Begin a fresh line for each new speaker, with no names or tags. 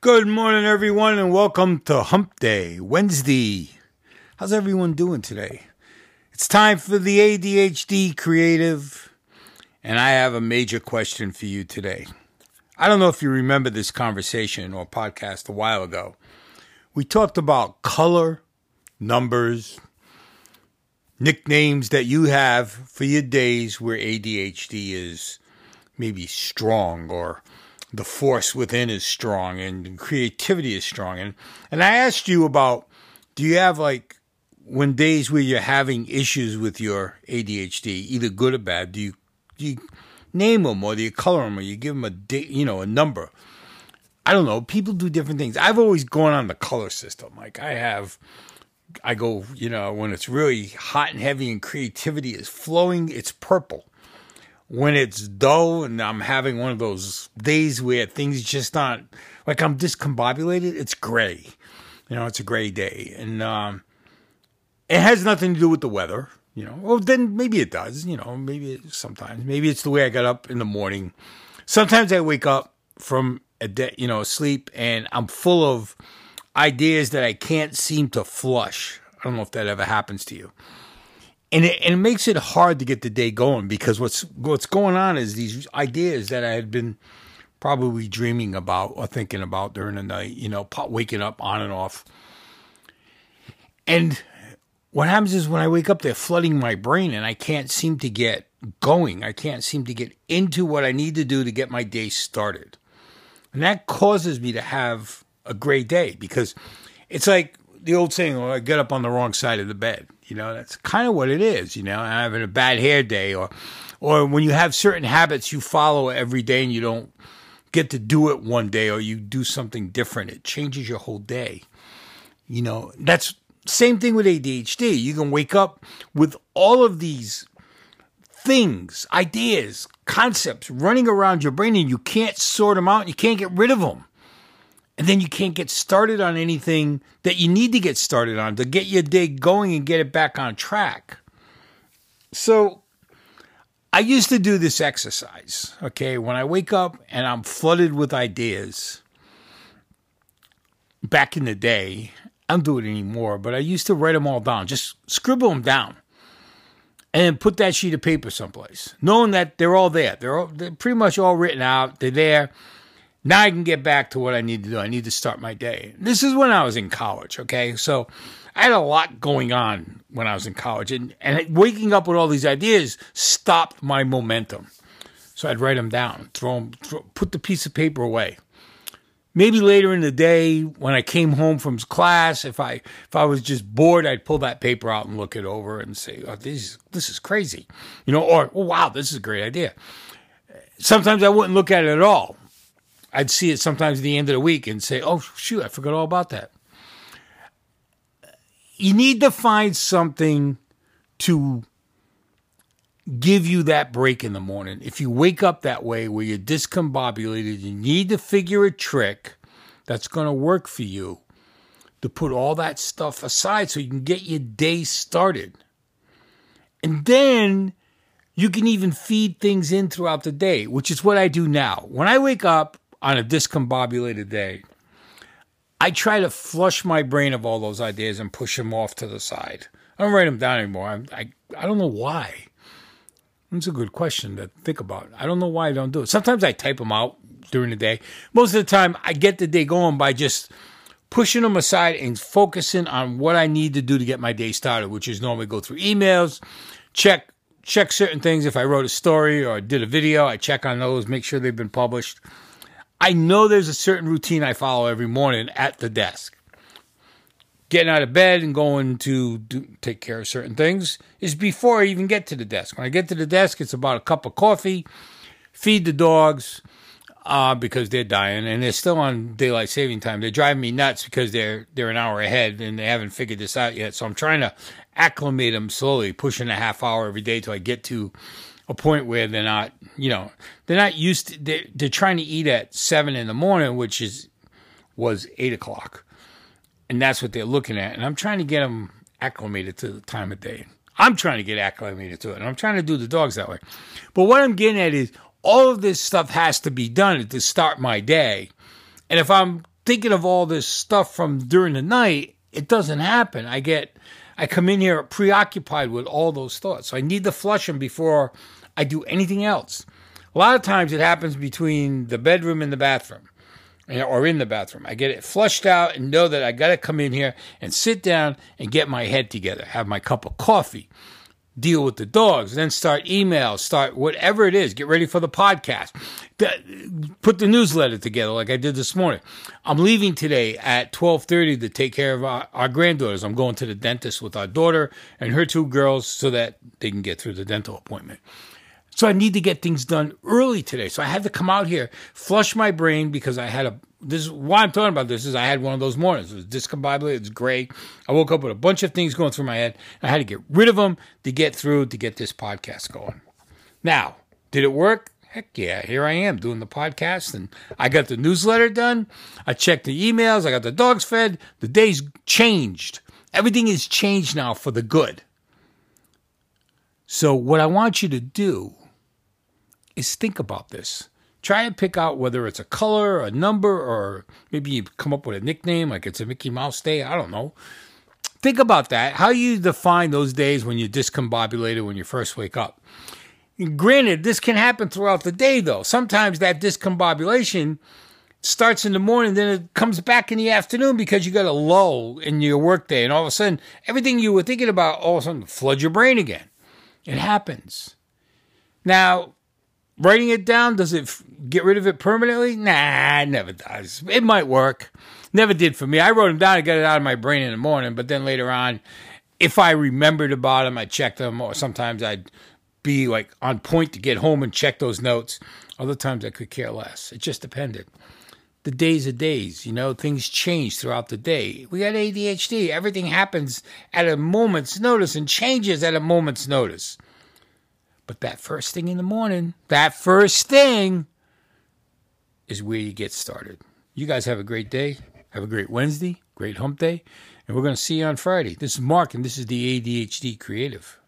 Good morning, everyone, and welcome to Hump Day, Wednesday. How's everyone doing today? It's time for the ADHD Creative, and I have a major question for you today. I don't know if you remember this conversation or podcast a while ago. We talked about color, numbers, nicknames that you have for your days where ADHD is maybe strong or the force within is strong and creativity is strong. And and I asked you about do you have like when days where you're having issues with your ADHD, either good or bad, do you do you name them or do you color them or you give them a date, you know, a number? I don't know. People do different things. I've always gone on the color system. Like I have, I go, you know, when it's really hot and heavy and creativity is flowing, it's purple when it's dull and I'm having one of those days where things just not like I'm discombobulated, it's gray. You know, it's a gray day. And um, it has nothing to do with the weather, you know. Well, then maybe it does, you know, maybe it, sometimes. Maybe it's the way I got up in the morning. Sometimes I wake up from a day, you know, sleep and I'm full of ideas that I can't seem to flush. I don't know if that ever happens to you and it, and it makes it hard to get the day going because what's what's going on is these ideas that I had been probably dreaming about or thinking about during the night, you know, waking up on and off. And what happens is when I wake up, they're flooding my brain and I can't seem to get going. I can't seem to get into what I need to do to get my day started. And that causes me to have a great day because it's like the old saying, well, I get up on the wrong side of the bed. You know, that's kind of what it is. You know, having a bad hair day, or or when you have certain habits you follow every day and you don't get to do it one day, or you do something different, it changes your whole day. You know, that's same thing with ADHD. You can wake up with all of these things, ideas, concepts running around your brain, and you can't sort them out. And you can't get rid of them and then you can't get started on anything that you need to get started on to get your day going and get it back on track. So I used to do this exercise, okay? When I wake up and I'm flooded with ideas, back in the day, I don't do it anymore, but I used to write them all down, just scribble them down. And put that sheet of paper someplace, knowing that they're all there. They're, all, they're pretty much all written out. They're there now I can get back to what I need to do. I need to start my day. This is when I was in college, okay? So I had a lot going on when I was in college, and, and waking up with all these ideas stopped my momentum. So I'd write them down, throw them, throw, put the piece of paper away. Maybe later in the day, when I came home from class, if I if I was just bored, I'd pull that paper out and look it over and say, "Oh, this this is crazy," you know, or oh, "Wow, this is a great idea." Sometimes I wouldn't look at it at all. I'd see it sometimes at the end of the week and say, "Oh shoot, I forgot all about that." You need to find something to give you that break in the morning. If you wake up that way where you're discombobulated, you need to figure a trick that's going to work for you to put all that stuff aside so you can get your day started. And then you can even feed things in throughout the day, which is what I do now. When I wake up, on a discombobulated day, I try to flush my brain of all those ideas and push them off to the side. I don't write them down anymore. I, I, I don't know why. That's a good question to think about. I don't know why I don't do it. Sometimes I type them out during the day. Most of the time, I get the day going by just pushing them aside and focusing on what I need to do to get my day started, which is normally go through emails, check check certain things. If I wrote a story or did a video, I check on those, make sure they've been published. I know there's a certain routine I follow every morning at the desk. Getting out of bed and going to do, take care of certain things is before I even get to the desk. When I get to the desk, it's about a cup of coffee, feed the dogs uh, because they're dying and they're still on daylight saving time. They're driving me nuts because they're they're an hour ahead and they haven't figured this out yet. So I'm trying to acclimate them slowly, pushing a half hour every day till I get to a point where they're not, you know, they're not used to, they're, they're trying to eat at seven in the morning, which is, was eight o'clock. And that's what they're looking at. And I'm trying to get them acclimated to the time of day. I'm trying to get acclimated to it. And I'm trying to do the dogs that way. But what I'm getting at is all of this stuff has to be done to start my day. And if I'm thinking of all this stuff from during the night, it doesn't happen. I get, I come in here preoccupied with all those thoughts. So I need to flush them before I do anything else. A lot of times it happens between the bedroom and the bathroom eh, or in the bathroom. I get it flushed out and know that I got to come in here and sit down and get my head together, have my cup of coffee, deal with the dogs, then start emails, start whatever it is, get ready for the podcast, put the newsletter together like I did this morning. I'm leaving today at 12:30 to take care of our, our granddaughters. I'm going to the dentist with our daughter and her two girls so that they can get through the dental appointment. So I need to get things done early today. So I had to come out here, flush my brain because I had a. This is why I'm talking about this. Is I had one of those mornings. It was discombobulated. It's great. I woke up with a bunch of things going through my head. I had to get rid of them to get through to get this podcast going. Now, did it work? Heck yeah, here I am doing the podcast and I got the newsletter done. I checked the emails. I got the dogs fed. The day's changed. Everything is changed now for the good. So, what I want you to do is think about this. Try and pick out whether it's a color, a number, or maybe you come up with a nickname like it's a Mickey Mouse Day. I don't know. Think about that. How you define those days when you're discombobulated when you first wake up. Granted, this can happen throughout the day, though. Sometimes that discombobulation starts in the morning, then it comes back in the afternoon because you got a lull in your workday, and all of a sudden, everything you were thinking about all of a sudden floods your brain again. It happens. Now, Writing it down, does it f- get rid of it permanently? Nah, it never does. It might work. Never did for me. I wrote them down to got it out of my brain in the morning, but then later on, if I remembered about them, I checked them, or sometimes I'd be like on point to get home and check those notes. Other times I could care less. It just depended. The days are days, you know, things change throughout the day. We got ADHD. Everything happens at a moment's notice and changes at a moment's notice. But that first thing in the morning, that first thing is where you get started. You guys have a great day. Have a great Wednesday, great hump day. And we're going to see you on Friday. This is Mark, and this is the ADHD Creative.